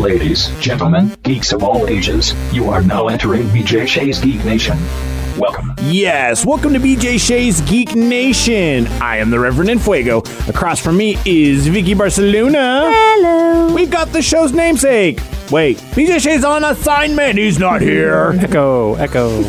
Ladies, gentlemen, geeks of all ages, you are now entering BJ Shea's Geek Nation. Welcome. Yes, welcome to BJ Shea's Geek Nation. I am the Reverend Infuego. Across from me is Vicky Barcelona. Hello. We've got the show's namesake. Wait, BJ Shea's on assignment. He's not here. Echo, echo.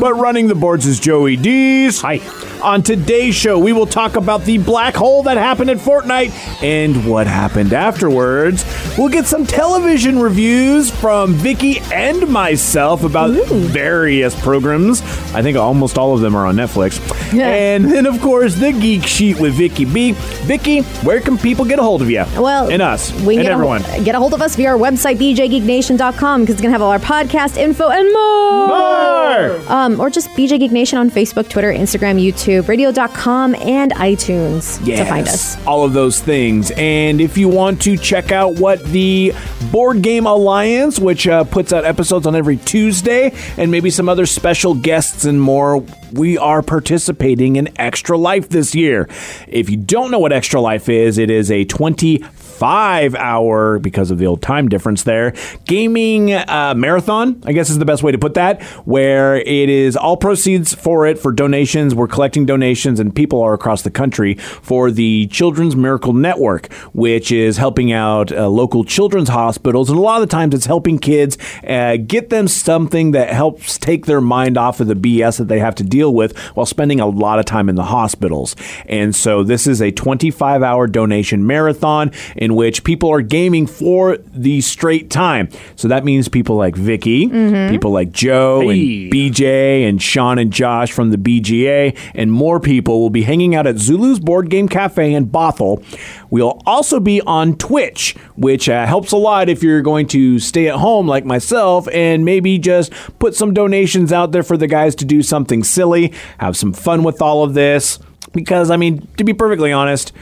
but running the boards is Joey Dees. Hi. On today's show, we will talk about the black hole that happened at Fortnite and what happened afterwards. We'll get some television reviews from Vicky and myself about various programs. I think almost all of them are on Netflix. Yeah. And then, of course, the Geek Sheet with Vicky B. Vicky, where can people get a hold of you? Well, and us, we and get everyone. A, get a hold of us via our website, bjgeeknation.com, because it's going to have all our podcast info and more. More! Um, or just BJ Geek Nation on Facebook, Twitter, Instagram, YouTube, radio.com, and iTunes to find us. All of those things. And if you want to check out what the Board Game Alliance, which uh, puts out episodes on every Tuesday, and maybe some other special guests and more, we are participating in Extra Life this year. If you don't know what Extra Life is, it is a 25 hour, because of the old time difference there, gaming uh, marathon, I guess is the best way to put that, where it is all proceeds for it for donations. We're collecting donations, and people are across the country for the Children's Miracle Network, which is helping out uh, local children's hospitals. And a lot of the times it's helping kids uh, get them something that helps take their mind off of the BS that they have to deal with while spending a lot of time in the hospitals. And so this is a 25 hour donation marathon in which people are gaming for the straight time. So that means people like Vicky, people like Joe Hey. and BJ and Sean and Josh from the BGA, and more people will be hanging out at Zulu's Board Game Cafe in Bothell. We'll also be on Twitch, which uh, helps a lot if you're going to stay at home like myself and maybe just put some donations out there for the guys to do something silly, have some fun with all of this. Because, I mean, to be perfectly honest,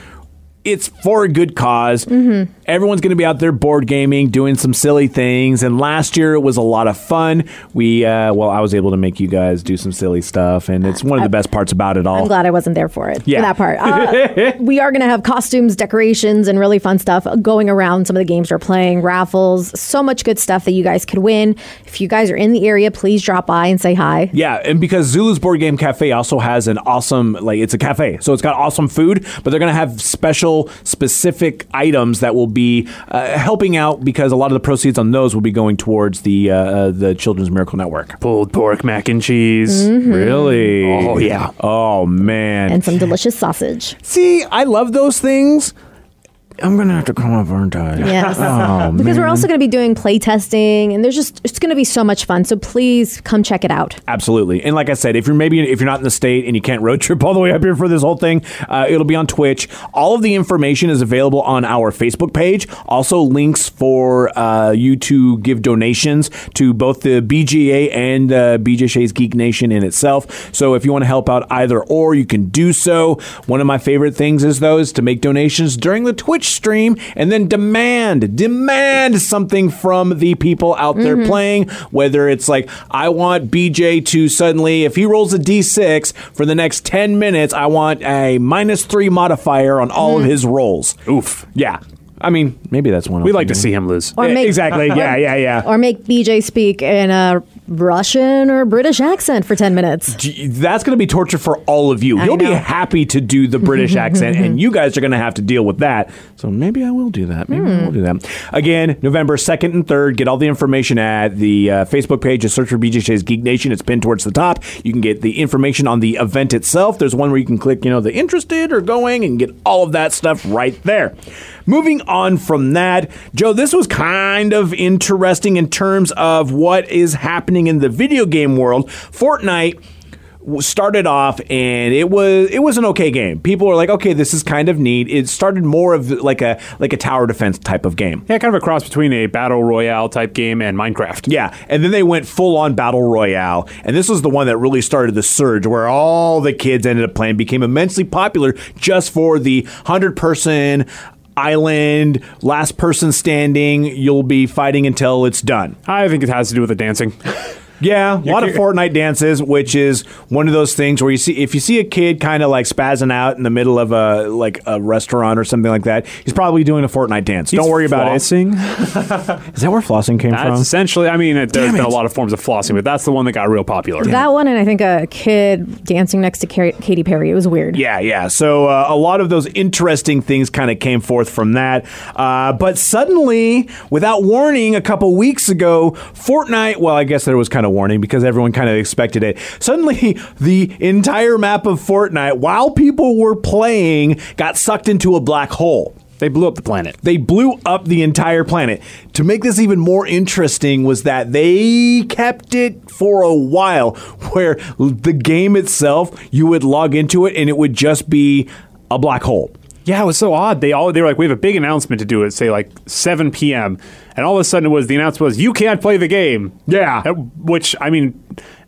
it's for a good because mm-hmm. Everyone's going to be out there board gaming, doing some silly things. And last year it was a lot of fun. We, uh, well, I was able to make you guys do some silly stuff, and it's one of the best parts about it all. I'm glad I wasn't there for it. Yeah. For that part. Uh, we are going to have costumes, decorations, and really fun stuff going around some of the games we're playing, raffles, so much good stuff that you guys could win. If you guys are in the area, please drop by and say hi. Yeah, and because Zulu's Board Game Cafe also has an awesome, like, it's a cafe, so it's got awesome food, but they're going to have special, specific items that will be uh, helping out because a lot of the proceeds on those will be going towards the uh, uh, the Children's Miracle Network. Pulled pork mac and cheese. Really? Oh, yeah. Oh man. And some delicious sausage. See, I love those things. I'm gonna have to come up, aren't I? Yes. Oh, because we're also going to be doing play testing, and there's just, it's going to be so much fun. So please come check it out. Absolutely. And like I said, if you're maybe if you're not in the state and you can't road trip all the way up here for this whole thing, uh, it'll be on Twitch. All of the information is available on our Facebook page. Also, links for uh, you to give donations to both the BGA and uh, BJ Shea's Geek Nation in itself. So if you want to help out either or, you can do so. One of my favorite things is though is to make donations during the Twitch stream and then demand demand something from the people out there mm-hmm. playing. Whether it's like I want BJ to suddenly, if he rolls a D6 for the next ten minutes, I want a minus three modifier on all of mm-hmm. his rolls. Oof. Yeah. I mean, maybe that's one. We like to see him lose. Or Yeah, make- exactly. Yeah, yeah, yeah. Or make BJ speak in a Russian or British accent for 10 minutes. Gee, That's going to be torture for all of you. I He'll be happy to do the British accent, and you guys are going to have to deal with that. So maybe I will do that. Maybe I will do that. Again, November 2nd and 3rd. Get all the information at the uh, Facebook page. Just search for BJJ's Geek Nation. It's pinned towards the top. You can get the information on the event itself. There's one where you can click, you know, the interested or going and get all of that stuff right there. Moving on from that, Joe, this was kind of interesting in terms of what is happening in the video game world. Fortnite started off and it was it was an okay game. People were like, okay, this is kind of neat. It started more of like a like a tower defense type of game. Yeah, kind of a cross between a battle royale type game and Minecraft. Yeah, and then they went full on battle royale, and this was the one that really started the surge, where all the kids ended up playing, became immensely popular just for the hundred person island, last person standing. You'll be fighting until it's done. I think it has to do with the dancing. Yeah, a lot of Fortnite dances, which is one of those things where you see if you see a kid kind of like spazzing out in the middle of a like a restaurant or something like that, he's probably doing a Fortnite dance. Don't worry about flossing. it. Is that where flossing came That's from? essentially. I mean, it, there's Damn been a it. lot of forms of flossing, but that's the one that got real popular. That one, and I think a kid dancing next to Car- Katy Perry. It was weird. Yeah, yeah. So uh, a lot of those interesting things kind of came forth from that. Uh, but suddenly, without warning, a couple weeks ago, Fortnite, well, I guess there was kind of warning because everyone kind of expected it. Suddenly, the entire map of Fortnite, while people were playing, got sucked into a black hole. They blew up the planet. They blew up the entire planet. To make this even more interesting was that they kept it for a while where the game itself, you would log into it and it would just be a black hole. Yeah, it was so odd. They all they were like, we have a big announcement to do at say like 7 p.m. And all of a sudden, it was the announcement was you can't play the game. Yeah. Which I mean,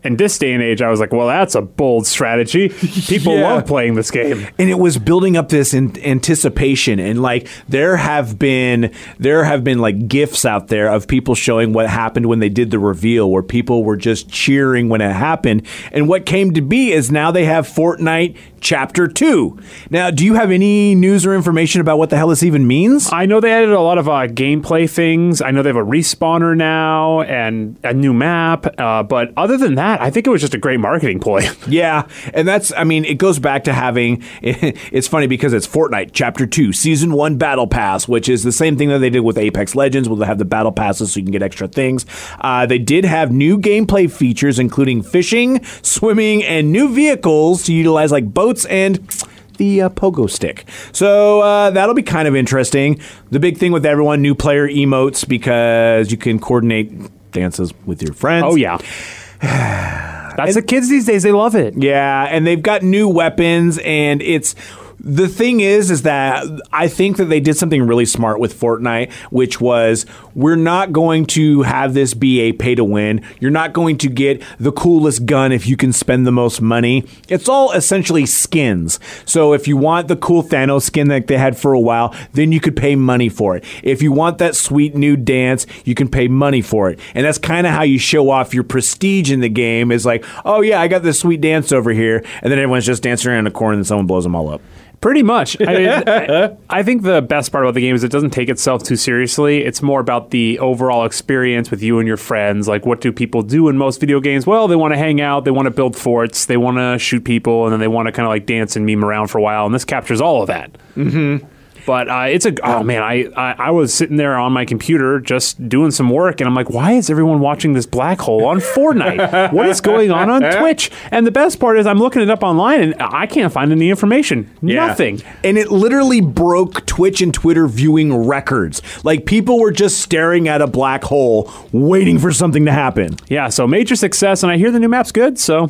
in this day and age, I was like, well, that's a bold strategy. People Yeah. love playing this game. and it was building up this in- anticipation and like there have been there have been like gifs out there of people showing what happened when they did the reveal where people were just cheering when it happened and what came to be is now they have Fortnite chapter 2 now do you have any news or information about what the hell this even means I know they added a lot of uh, gameplay things. I know they have a respawner now and a new map. Uh, but other than that, I think it was just a great marketing ploy. Yeah, and that's I mean it goes back to having it's funny because it's Fortnite Chapter 2 Season 1 Battle Pass, which is the same thing that they did with Apex Legends, where they have the battle passes so you can get extra things. Uh, they did have new gameplay features including fishing, swimming, and new vehicles to utilize like boats and the uh, pogo stick. So uh, that'll be kind of interesting. The big thing with everyone, new player emotes because you can coordinate dances with your friends. oh yeah. That's the kids these days. They love it. Yeah, and they've got new weapons, and it's the thing is, is that I think that they did something really smart with Fortnite, which was we're not going to have this be a pay to win. You're not going to get the coolest gun if you can spend the most money. It's all essentially skins. So if you want the cool Thanos skin that they had for a while, then you could pay money for it. If you want that sweet new dance, you can pay money for it. And that's kind of how you show off your prestige in the game is like, oh yeah, I got this sweet dance over here. And then everyone's just dancing around the corner and someone blows them all up. Pretty much. I, mean, I, I think the best part about the game is it doesn't take itself too seriously. It's more about the overall experience with you and your friends. Like, what do people do in most video games? Well, they want to hang out, they want to build forts, they want to shoot people, and then they want to kind of like dance and meme around for a while. And this captures all of that. Mm-hmm. But uh, it's a oh man, I, I I was sitting there on my computer just doing some work, and I'm like, why is everyone watching this black hole on Fortnite? what is going on on Twitch? And the best part is, I'm looking it up online, and I can't find any information. Nothing. And it literally broke Twitch and Twitter viewing records. Like people were just staring at a black hole waiting for something to happen. Yeah, so major success, and I hear the new map's good. So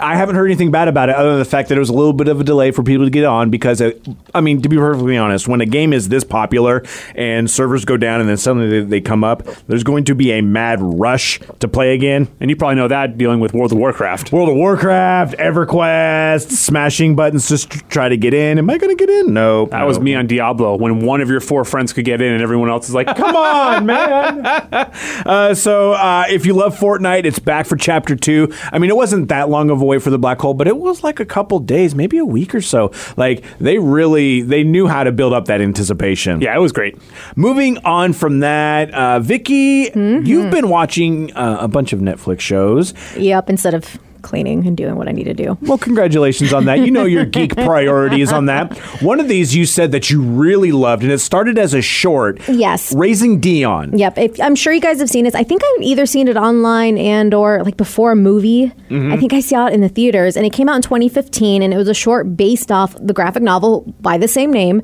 I haven't heard anything bad about it other than the fact that it was a little bit of a delay for people to get on because, it, I mean, to be perfectly honest, when a game is this popular and servers go down and then suddenly they, they come up, there's going to be a mad rush to play again. and you probably know that dealing with World of Warcraft. World of Warcraft, EverQuest, smashing buttons to try to get in. Am I going to get in? No. That was me on Diablo when one of your four friends could get in and everyone else is like, come on, man. Uh, so uh, if you love Fortnite, it's back for Chapter 2. I mean, it wasn't that long of a wait for the black hole, but it was like a couple days, maybe a week or so. Like, they really, they knew how to build up that anticipation. Yeah, it was great. Moving on from that, uh, Vicky, you've been watching uh, a bunch of Netflix shows. Yep, instead of cleaning and doing what I need to do. Well, congratulations on that. You know your geek priorities on that. One of these you said that you really loved, and it started as a short. Yes. Raising Dion. Yep, if, I'm sure you guys have seen this. I think I've either seen it online and or like before a movie. Mm-hmm. I think I saw it in the theaters, and it came out in 2015, and it was a short based off the graphic novel by the same name,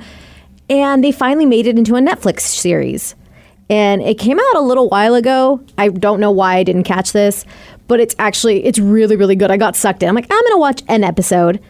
and they finally made it into a Netflix series. And it came out a little while ago. I don't know why I didn't catch this, but it's actually it's really really good. I got sucked in. I'm like I'm gonna watch an episode.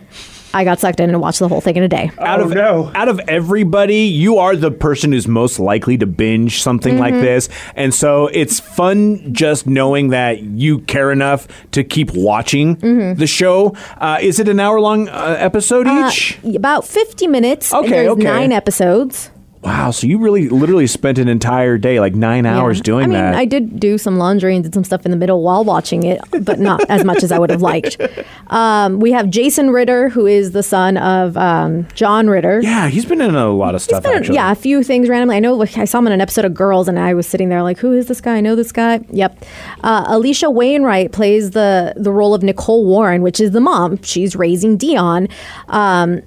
I got sucked in and watched the whole thing in a day. out of no. out of everybody, you are the person who's most likely to binge something like this, and so it's fun just knowing that you care enough to keep watching the show. Uh, is it an hour long uh, episode Uh, each? about 50 minutes. Okay, there's okay. nine episodes. Wow, so you really literally spent an entire day, like nine hours Yeah. doing I mean, that. I did do some laundry and did some stuff in the middle while watching it, but not as much as I would have liked. Um, we have Jason Ritter, who is the son of um, John Ritter. yeah, he's been in a lot of stuff. Been- actually. yeah, a few things randomly. I know like, I saw him in an episode of Girls, and I was sitting there like, "Who is this guy? I know this guy." Yep. Uh, Alisha Wainwright plays the the role of Nicole Warren, which is the mom. She's raising Dion. Um,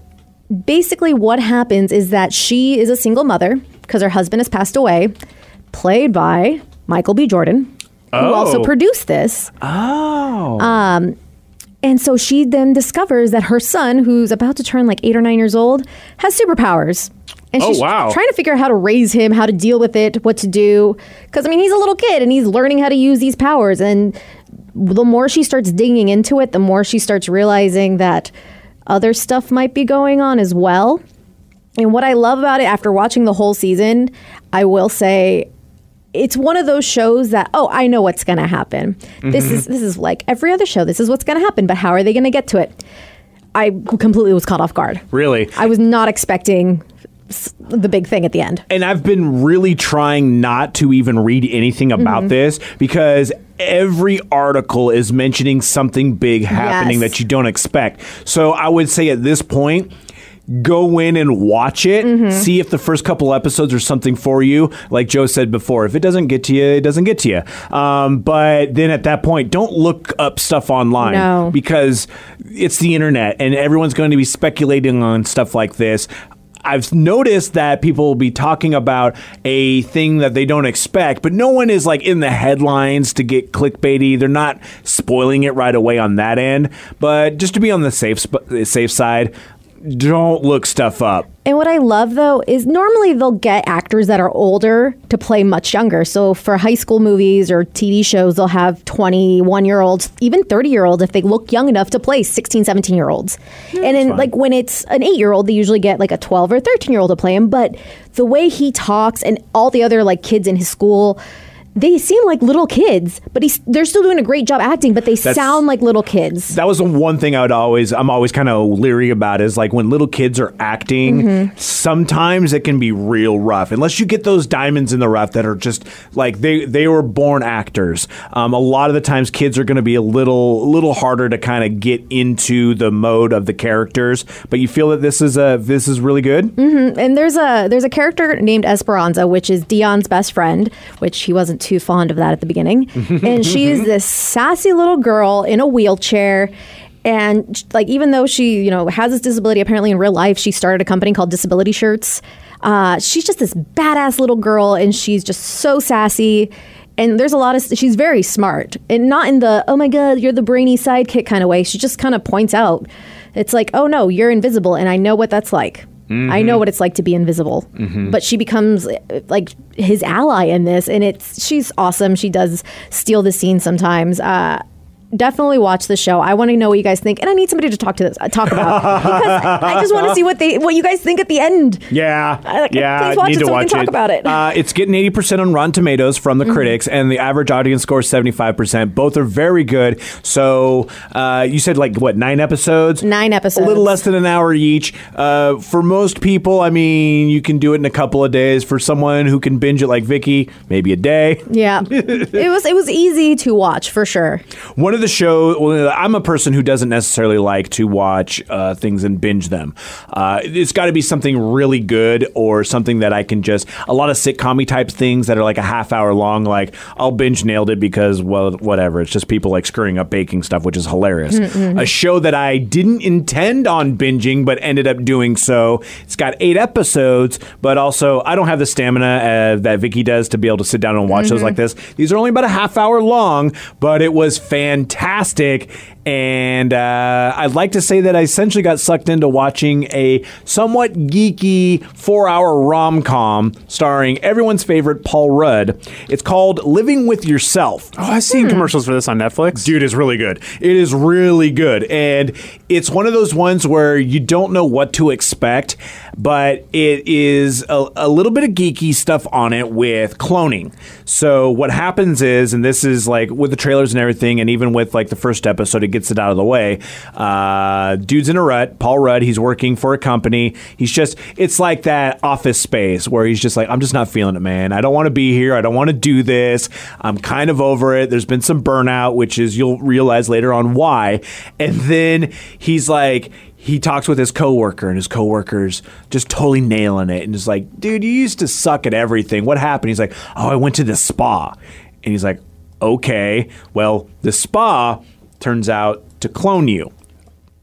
basically, what happens is that she is a single mother because her husband has passed away, played by Michael B. Jordan, who also Oh. produced this. Oh. Um, And so she then discovers that her son, who's about to turn like eight or nine years old, has superpowers. And Oh, she's wow. trying to figure out how to raise him, how to deal with it, what to do. Because, I mean, he's a little kid and he's learning how to use these powers. And the more she starts digging into it, the more she starts realizing that other stuff might be going on as well. And what I love about it after watching the whole season, I will say it's one of those shows that oh I know what's going to happen. This is mm-hmm. this is like every other show. This is what's going to happen, but how are they going to get to it? I completely was caught off guard. really? I was not expecting the big thing at the end. and I've been really trying not to even read anything about Mm-hmm. this because every article is mentioning something big happening Yes. that you don't expect. So I would say at this point, go in and watch it. Mm-hmm. See if the first couple episodes are something for you. Like Joe said before, if it doesn't get to you, it doesn't get to you. Um, but then at that point, don't look up stuff online No. because it's the internet and everyone's going to be speculating on stuff like this. I've noticed that people will be talking about a thing that they don't expect, but no one is like in the headlines to get clickbaity. They're not spoiling it right away on that end. But just to be on the safe safe side, don't look stuff up. And what I love though is normally they'll get actors that are older to play much younger. So for high school movies or TV shows, they'll have 21 year olds, even 30 year olds if they look young enough to play 16, 17 year olds. and then, like, when it's an eight year old, they usually get like a 12 or 13 year old to play him. But the way he talks and all the other like kids in his school, they seem like little kids, but he's, they're still doing a great job acting, but they That's- sound like little kids. That was the one thing I would always I'm always kind of leery about is like when little kids are acting, Mm-hmm. sometimes it can be real rough. Unless you get those diamonds in the rough that are just like they they were born actors. Um, a lot of the times kids are going to be a little little harder to kind of get into the mode of the characters. But you feel that this is a this is really good. and there's a there's a character named Esperanza, which is Dion's best friend, which he wasn't too fond of that at the beginning. and she is this sassy little girl in a wheelchair. And like, even though she, you know, has this disability, apparently in real life, she started a company called Disability Shirts. Uh, she's just this badass little girl, and she's just so sassy. And there's a lot of she's very smart, and not in the oh my god, you're the brainy sidekick kind of way. She just kind of points out, it's like, oh no, you're invisible, and I know what that's like. I know what it's like to be invisible. But she becomes like his ally in this, and it's she's awesome. She does steal the scene sometimes. Uh, definitely watch the show. I want to know what you guys think, and I need somebody to talk to this uh, talk about because I just want to see what they what you guys think at the end. Yeah, Uh, yeah. please watch need it to so we watch can talk about it. Uh, it's getting eighty percent on Rotten Tomatoes from Mm-hmm. the critics, and the average audience score is seventy five percent. Both are very good. So uh, you said like what nine episodes? Nine episodes. A little less than an hour each. Uh, for most people, I mean, you can do it in a couple of days. For someone who can binge it like Vicky, maybe a day. Yeah, it was it was easy to watch for sure. One of the show, well, I'm a person who doesn't necessarily like to watch uh, things and binge them. Uh, it's got to be something really good or something that I can just, a lot of sitcom type things that are like a half hour long, like I'll binge nailed it because, well, whatever. It's just people like screwing up baking stuff, which is hilarious. A show that I didn't intend on binging, but ended up doing so. It's got eight episodes, but also I don't have the stamina uh, that Vicky does to be able to sit down and watch those like this. These are only about a half hour long, but it was fantastic fantastic. And uh, I'd like to say that I essentially got sucked into watching a somewhat geeky four hour rom com starring everyone's favorite Paul Rudd. It's called Living with Yourself. Oh, I've seen commercials for this on Netflix. Dude, it's really good. It is really good. And it's one of those ones where you don't know what to expect, but it is a, a little bit of geeky stuff on it with cloning. So what happens is, and this is like with the trailers and everything, and even with like the first episode, gets it out of the way. Uh, dude's in a rut. Paul Rudd, he's working for a company. He's just, it's like that office space where he's just like, I'm just not feeling it, man. I don't want to be here. I don't want to do this. I'm kind of over it. There's been some burnout, which is, you'll realize later on why. And then he's like, he talks with his coworker and his coworker's just totally nailing it and is like, dude, you used to suck at everything. What happened? He's like, oh, I went to the spa. And he's like, okay, well, the spa turns out to clone you.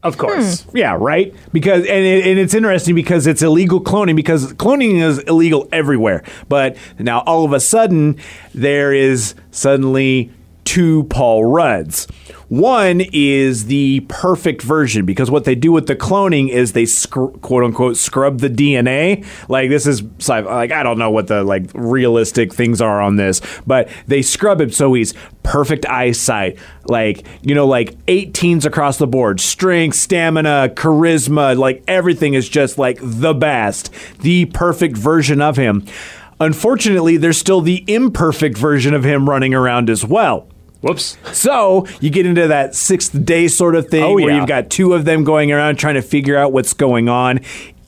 Of course. Hmm. Yeah, right. Because and, it, and it's interesting because it's illegal cloning because cloning is illegal everywhere. But now all of a sudden there is suddenly two Paul Rudds. One is the perfect version because what they do with the cloning is they quote unquote scrub the DNA. Like this is like I don't know what the like realistic things are on this, but they scrub him so he's perfect eyesight, like you know, like 18s across the board, strength, stamina, charisma, like everything is just like the best, the perfect version of him. Unfortunately, there's still the imperfect version of him running around as well. Whoops. So you get into that sixth day sort of thing Oh, where yeah. you've got two of them going around trying to figure out what's going on.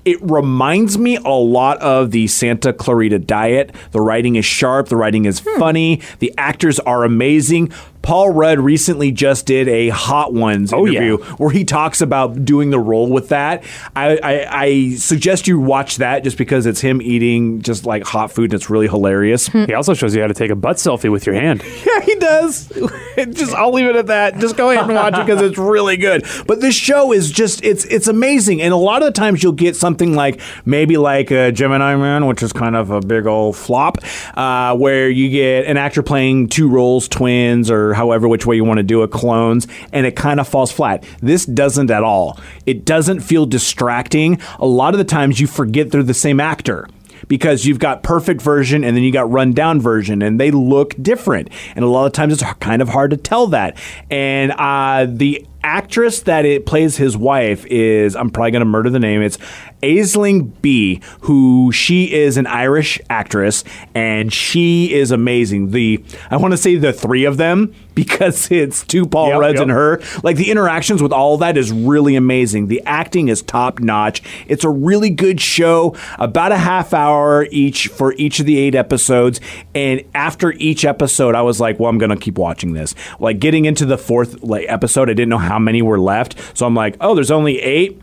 It reminds me a lot of the Santa Clarita Diet. The writing is sharp, the writing is Hmm. funny, the actors are amazing. Paul Rudd recently just did a Hot Ones Oh, yeah. interview where he talks about doing the role with that. I, I, I suggest you watch that just because it's him eating just like hot food and it's really hilarious. He also shows you how to take a butt selfie with your hand. Yeah, he does. just I'll leave it at that. Just go ahead and watch it because it's really good. But this show is just it's it's amazing. And a lot of the times you'll get something like maybe like a Gemini Man, which is kind of a big old flop, uh, where you get an actor playing two roles, twins, or however which way you want to do it, clones, and it kind of falls flat. This doesn't at all. It doesn't feel distracting. A lot of the times you forget they're the same actor because you've got perfect version and then you got rundown version and they look different and a lot of times it's kind of hard to tell that and uh, the actress that it plays his wife is i'm probably going to murder the name it's Aisling Bea, who she is an Irish actress, and she is amazing. The I want to say the three of them because it's two Paul Yep, Rudds yep. and her. Like the interactions with all that is really amazing. The acting is top notch. It's a really good show. About a half hour each for each of the eight episodes. And after each episode, I was like, well, I'm gonna keep watching this. Like getting into the fourth like episode, I didn't know how many were left. So I'm like, oh, there's only eight.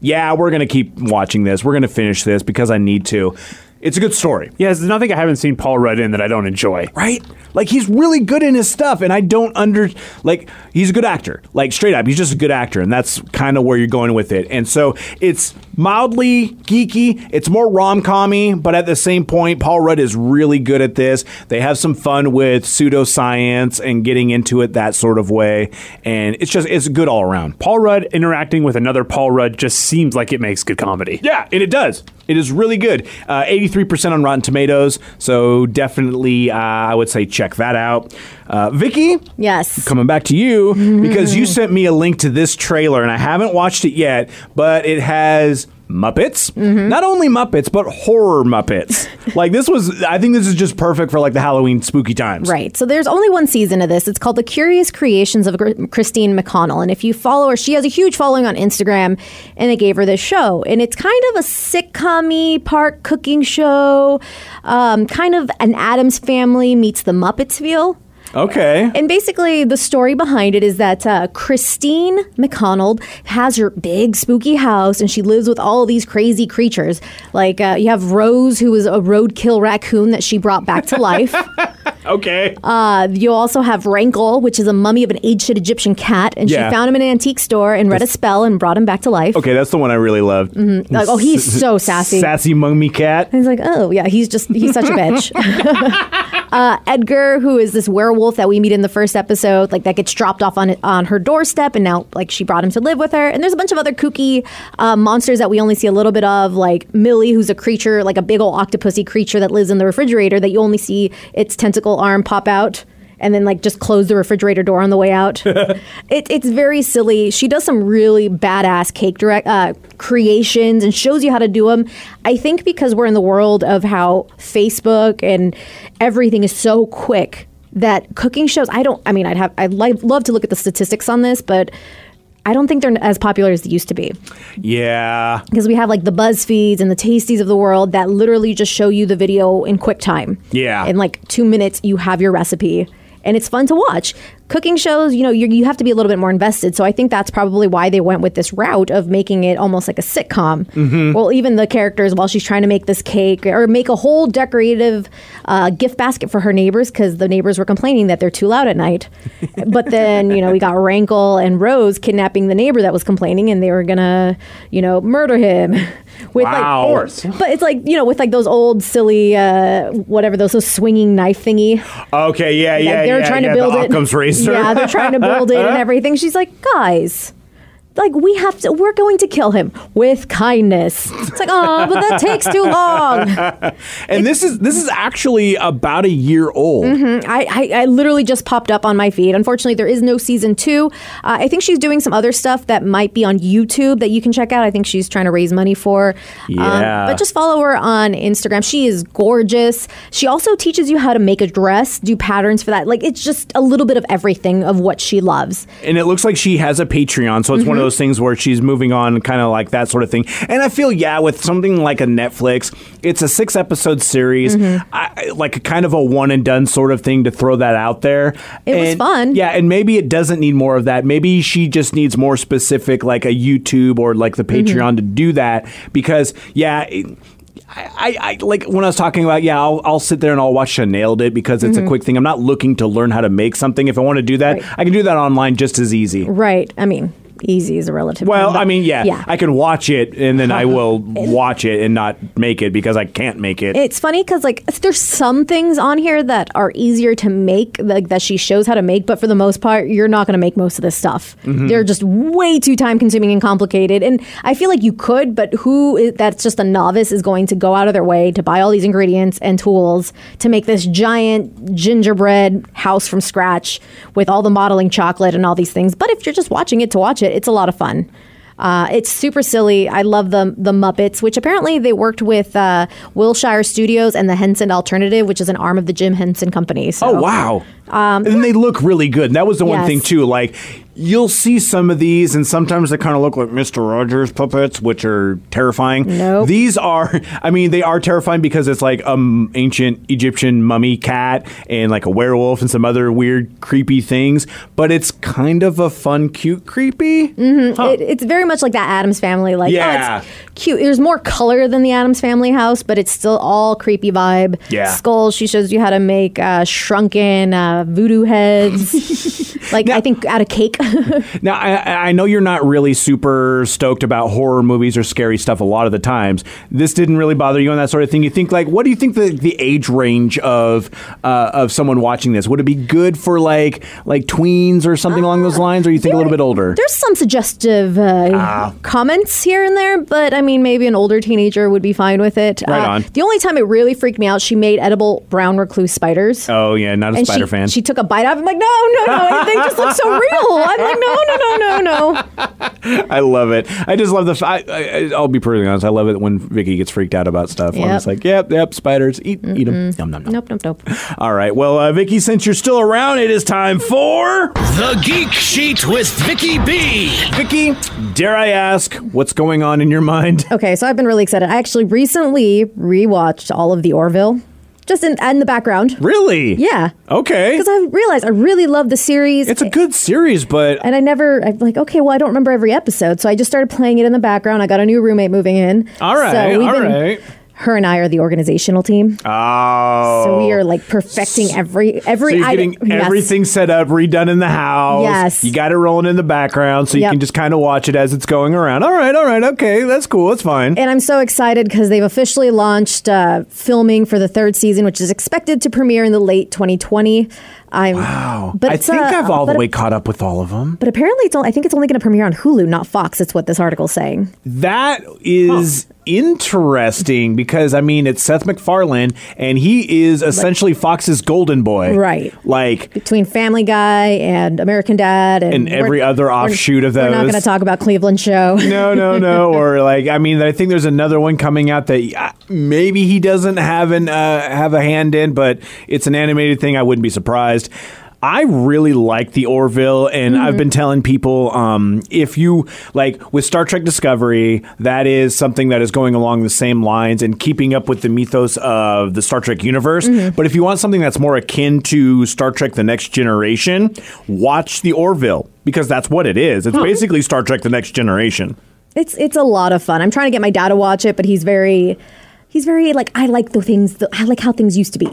Yeah, we're gonna keep watching this. We're gonna finish this because I need to. It's a good story. Yeah, there's nothing I haven't seen Paul Rudd in that I don't enjoy. right? Like he's really good in his stuff, and I don't under like he's a good actor. Like straight up, he's just a good actor, and that's kind of where you're going with it. And so it's mildly geeky. It's more rom commy, but at the same point, Paul Rudd is really good at this. They have some fun with pseudoscience and getting into it that sort of way, and it's just it's good all around. Paul Rudd interacting with another Paul Rudd just seems like it makes good comedy. Yeah, and it does. It is really good. Uh, 83% on Rotten Tomatoes, so definitely uh, I would say check that out. Uh, Vicky, Yes. coming back to you because you sent me a link to this trailer and I haven't watched it yet, but it has Muppets. Not only Muppets, but horror Muppets. like this was I think this is just perfect for like the Halloween spooky times. Right. So there's only one season of this. It's called The Curious Creations of Christine McConnell. And if you follow her, she has a huge following on Instagram, and they gave her this show. And it's kind of a sitcom park cooking show, um, kind of an Addams family meets the Muppets feel. Okay. And basically, the story behind it is that uh, Christine McConnell has her big spooky house, and she lives with all these crazy creatures. Like uh, you have Rose, who is a roadkill raccoon that she brought back to life. Okay. Uh, you also have Rankle, which is a mummy of an ancient Egyptian cat, and Yeah. she found him in an antique store and read a spell and brought him back to life. okay, that's the one I really loved. Like, oh, he's so sassy. Sassy mummy cat. He's like, oh yeah, he's just he's such a bitch. uh, Edgar, who is this werewolf that we meet in the first episode, like that gets dropped off on on her doorstep, and now like she brought him to live with her. And there's a bunch of other kooky uh, monsters that we only see a little bit of, like Millie, who's a creature, like a big old octopusy creature that lives in the refrigerator that you only see its tentacle arm pop out. And then, like, just close the refrigerator door on the way out. it, it's very silly. She does some really badass cake direct uh, creations and shows you how to do them. I think because we're in the world of how Facebook and everything is so quick that cooking shows. I don't. I mean, I'd have. I'd li- love to look at the statistics on this, but I don't think they're as popular as they used to be Yeah. because we have like the BuzzFeeds and the Tasties of the world that literally just show you the video in quick time. Yeah. In like two minutes, you have your recipe. And it's fun to watch. Cooking shows, you know, you you have to be a little bit more invested. So I think that's probably why they went with this route of making it almost like a sitcom. Mm-hmm. Well, even the characters, while she's trying to make this cake or make a whole decorative uh, gift basket for her neighbors, because the neighbors were complaining that they're too loud at night. but then, you know, we got Rankle and Rose kidnapping the neighbor that was complaining, and they were gonna, you know, murder him. With Wow. like, Of course. but it's like you know, with like those old silly, uh, whatever those, those swinging knife thingy. Okay, yeah, Like, yeah, they're yeah, trying yeah, to build the it. Occam's razor. Yeah, they're trying to build it and everything. She's like, guys, like we have to. We're going to kill him with kindness. It's like, oh, but that takes too long. and this is this is actually about a year old. I, I, I literally just popped up on my feed. Unfortunately, there is no season two. Uh, I think she's doing some other stuff that might be on YouTube that you can check out. I think she's trying to raise money for. Um, Yeah. but just follow her on Instagram. She is gorgeous. She also teaches you how to make a dress, do patterns for that. Like it's just a little bit of everything of what she loves. And it looks like she has a Patreon, so it's one of Mm-hmm. Those things where she's moving on, kind of like that sort of thing. And I feel, yeah, with something like a Netflix, it's a six episode series, Mm-hmm. I, like kind of a one and done sort of thing to throw that out there. It was fun. Yeah, and maybe it doesn't need more of that. Maybe she just needs more specific, like a YouTube or like the Mm-hmm. Patreon to do that. Because, yeah. it- I, I, like when I was talking about yeah I'll, I'll sit there and I'll watch a nailed it because it's a quick thing I'm not looking to learn how to make something if I want to do that Mm-hmm. Right. I can do that online just as easy Right. I mean, easy is a relative. well term, but- I mean yeah, Yeah. I can watch it and then I will watch it and not make it because I can't make it It's funny because like there's some things on here that are easier to make, like that she shows how to make, but for the most part, you're not going to make most of this stuff. Mm-hmm. They're just way too time consuming and complicated. And I feel like you could, but who is, that's just a novice is going to go out of their way to buy all these ingredients and tools to make this giant gingerbread house from scratch with all the modeling chocolate and all these things. But if you're just watching it to watch it, it's a lot of fun. Uh, it's super silly. I love the the Muppets, which apparently they worked with uh, Wilshire Studios and the Henson Alternative, which is an arm of the Jim Henson Company. So, Oh wow! and they look really good. And that was the one Yes. thing too. Like you'll see some of these, and sometimes they kind of look like Mister Rogers puppets, which are terrifying. Nope. These are. I mean, they are terrifying because it's like um ancient Egyptian mummy cat and like a werewolf and some other weird, creepy things. But it's kind of a fun, cute, creepy. It, it's very much like that Addams Family. Like, Yeah. oh, it's cute. There's more color than the Addams Family house, but it's still all creepy vibe. Yeah. Skulls. She shows you how to make uh, shrunken uh, voodoo heads. like I think out of cake. Now, I, I know you're not really super stoked about horror movies or scary stuff a lot of the times. This didn't really bother you on that sort of thing. You think like, what do you think the, the age range of uh, of someone watching this? Would it be good for like like tweens or something along those lines, or you think a little bit older? There's some suggestive uh, Ah. comments here and there, but I mean, maybe an older teenager would be fine with it. Right Uh, on. The only time it really freaked me out, she made edible brown recluse spiders. Oh yeah, not a and spider she, fan. she took a bite out of it. I'm like, no, no, no. They just look so real. I'm like, no, no, no, no, no. I love it. I just love the. f- I, I, I'll be perfectly honest. I love it when Vicky gets freaked out about stuff. I'm just like, yep, yep, spiders. Eat, eat them. Nom, nom, nom. Nope, nope, nope. All right. Well, uh, Vicky, since you're still around, it is time for. The Geek Sheet with Vicky B. Vicky, dare I ask, what's going on in your mind? Okay, so I've been really excited. I actually recently rewatched all of the Orville, just in, in the background. Really? Yeah. Okay. Because I realized I really love the series. It's a good series, but and I never, I'm like, okay, well, I don't remember every episode. So I just started playing it in the background. I got a new roommate moving in. all right, So we've all been, right. Her and I are the organizational team. Oh. So we are like perfecting every, every So you're item. getting Yes. everything set up, redone in the house. Yes. You got it rolling in the background, so you Yep. can just kind of watch it as it's going around. All right, all right, okay, that's cool, that's fine. And I'm so excited because they've officially launched uh, filming for the third season, which is expected to premiere in the late 2020. I'm, wow. But I think uh, I've all the way caught up with all of them. But apparently, it's only, I think it's only going to premiere on Hulu, not Fox. It's what this article's saying. That is interesting because I mean it's Seth MacFarlane and he is essentially Fox's golden boy, Right. Like Between Family Guy and American Dad and, And every other offshoot of those. We're not going to talk about Cleveland Show. no, no, no. Or like, I mean, I think there's another one coming out that uh, maybe he doesn't have an uh, have a hand in, but it's an animated thing. I wouldn't be surprised. I really like the Orville, and I've been telling people um, if you like with Star Trek Discovery, that is something that is going along the same lines and keeping up with the mythos of the Star Trek universe. But if you want something that's more akin to Star Trek: The Next Generation, watch the Orville because that's what it is. It's basically Star Trek: The Next Generation. It's it's a lot of fun. I'm trying to get my dad to watch it, but he's very he's very like I like the things that, I like how things used to be.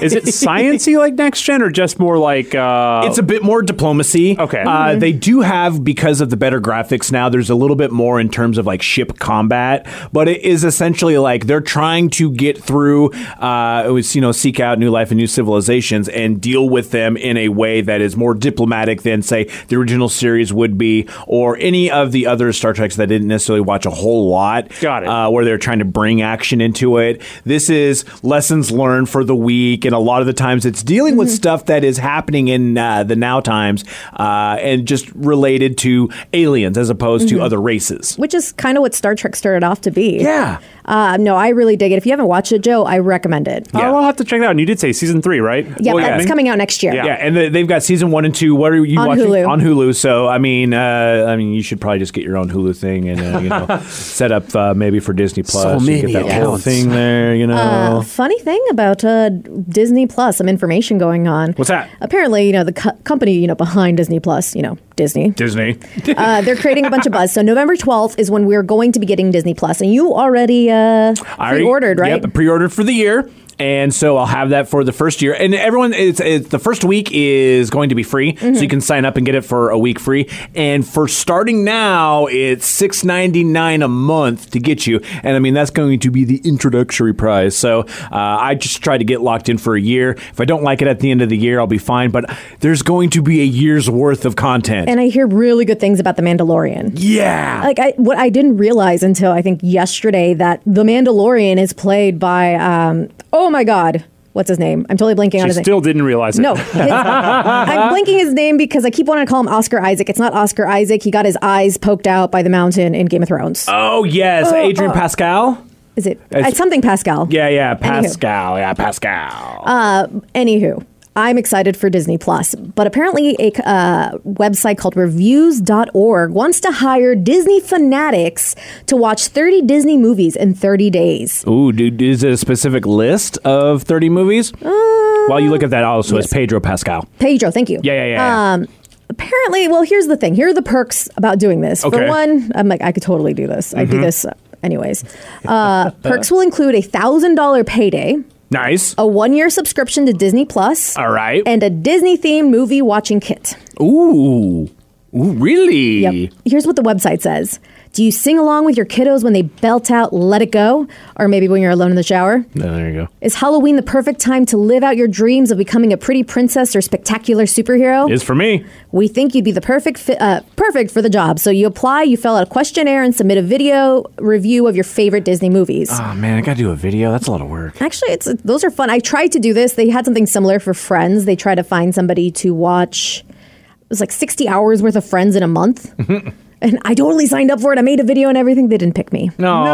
Is it sciency like next gen or just more like uh, It's a bit more diplomacy. Okay. Uh, They do have, because of the better graphics now, there's a little bit more in terms of like ship combat, but it is essentially like they're trying to get through, uh, it was, you know, seek out new life and new civilizations and deal with them in a way that is more diplomatic than, say, the original series would be or any of the other Star Treks that I didn't necessarily watch a whole lot. Got it. Uh, where they're trying to bring action into it. This is lessons learned for the week, and a lot of the times it's dealing with stuff that is happening in uh, the now times uh, and just related to aliens as opposed to other races. which is kind of what Star Trek started off to be. Yeah. Uh, no, I really dig it. If you haven't watched it, Joe, I recommend it. Oh, I'll have to check it out. And you did say season three, right? Yeah, Well, that's yeah. coming out next year. Yeah. Yeah, and they- they've got season one and two. What are you On watching Hulu. on Hulu? So I mean, uh, I mean, you should probably just get your own Hulu thing and uh, you know set up uh, maybe for Disney Plus. You many get that whole thing there. You know, Uh, funny thing about uh, Disney Plus, some information going on. What's that? Apparently, you know, the co- company, you know, behind Disney Plus, you know, Disney. Disney. Uh, they're creating a bunch of buzz. So November 12th is when we're going to be getting Disney Plus, and you already uh, pre-ordered, right? Yep, pre-ordered for the year. And so I'll have that for the first year. And everyone, it's, it's the first week is going to be free, so you can sign up and get it for a week free. And for starting now, it's six ninety nine a month to get you. And I mean that's going to be the introductory price. So uh, I just try to get locked in for a year. If I don't like it at the end of the year, I'll be fine. But there's going to be a year's worth of content. and I hear really good things about The Mandalorian. yeah, Like I, what I didn't realize until I think yesterday that the Mandalorian is played by um, oh my god, what's his name? I'm totally blanking on She his name. still didn't realize it. No, his- I'm blanking his name because I keep wanting to call him Oscar Isaac. It's not Oscar Isaac. He got his eyes poked out by the mountain in Game of Thrones. oh yes, Adrian Pascal. Is it? it's- It's something Pascal. Yeah, yeah, Anywho. Pascal. Yeah, Pascal. Uh, anywho, I'm excited for Disney Plus, but apparently a uh, website called reviews.org wants to hire Disney fanatics to watch 30 Disney movies in 30 days. Ooh, dude, is it a specific list of 30 movies? While you look at that, also, it's Pedro Pascal. Pedro, thank you. Yeah, yeah, yeah. Um, apparently, well, here's the thing. Here are the perks about doing this. Okay. Mm-hmm. For one, I'm like, I could totally do this. I do this uh, anyways. Uh, perks will include a thousand dollar payday, nice. a one year subscription to Disney Plus, All right. and a Disney themed movie watching kit. Ooh. Ooh, really? Yep. Here's what the website says. Do you sing along with your kiddos when they belt out Let It Go? Or maybe when you're alone in the shower? Oh, there you go. Is Halloween the perfect time to live out your dreams of becoming a pretty princess or spectacular superhero? Is for me. We think you'd be the perfect fi- uh, perfect for the job. So you apply, you fill out a questionnaire, and submit a video review of your favorite Disney movies. Oh, man, I got to do a video. That's a lot of work. Actually, it's those are fun. I tried to do this. They had something similar for Friends. They tried to find somebody to watch. It was like sixty hours worth of Friends in a month. And I totally signed up for it. I made a video and everything. They didn't pick me. No.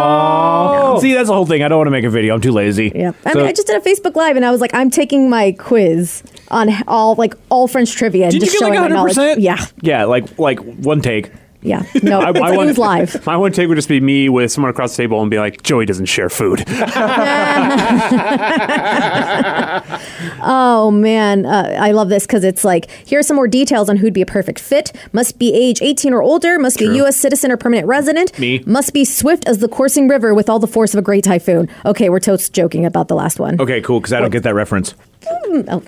no. See, that's the whole thing. I don't want to make a video. I'm too lazy. Yep. I So- mean, I just did a Facebook Live and I was like, I'm taking my quiz on all like all French trivia. Did you just get like showing 100%? knowledge. Yeah. Yeah, like like one take. Yeah. No, I, I want- live. My one take would just be me with someone across the table and be like, Joey doesn't share food. Oh man, uh, I love this because it's like here are some more details on who'd be a perfect fit. Must be age 18 or older. Must be a U.S. citizen or permanent resident. Me. Must be swift as the coursing river with all the force of a great typhoon. Okay, we're totes joking about the last one. Okay, cool, because I don't get that reference. Oh.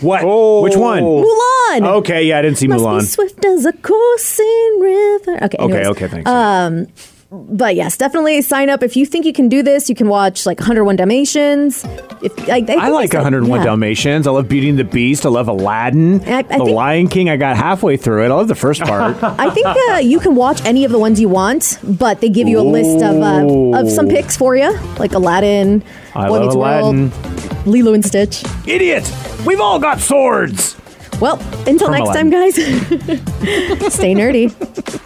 What? Oh. Which one? Mulan. Okay, yeah, I didn't see Must Mulan. be swift as a coursing river. Okay. Okay, anyways. okay, thanks. Um, but yes, definitely sign up if you think you can do this. You can watch like 101 Dalmatians. If I, I, I like said- 101 yeah. Dalmatians. I love Beauty and the Beast. I love Aladdin. I- the think- Lion King. I got halfway through it. I love the first part. I think uh, you can watch any of the ones you want, but they give you a list of uh, of some picks for you, like Aladdin, I Boy love Meets Aladdin. World, Lilo and Stitch. Idiot! We've all got swords. Well, until From next time, guys. Stay nerdy.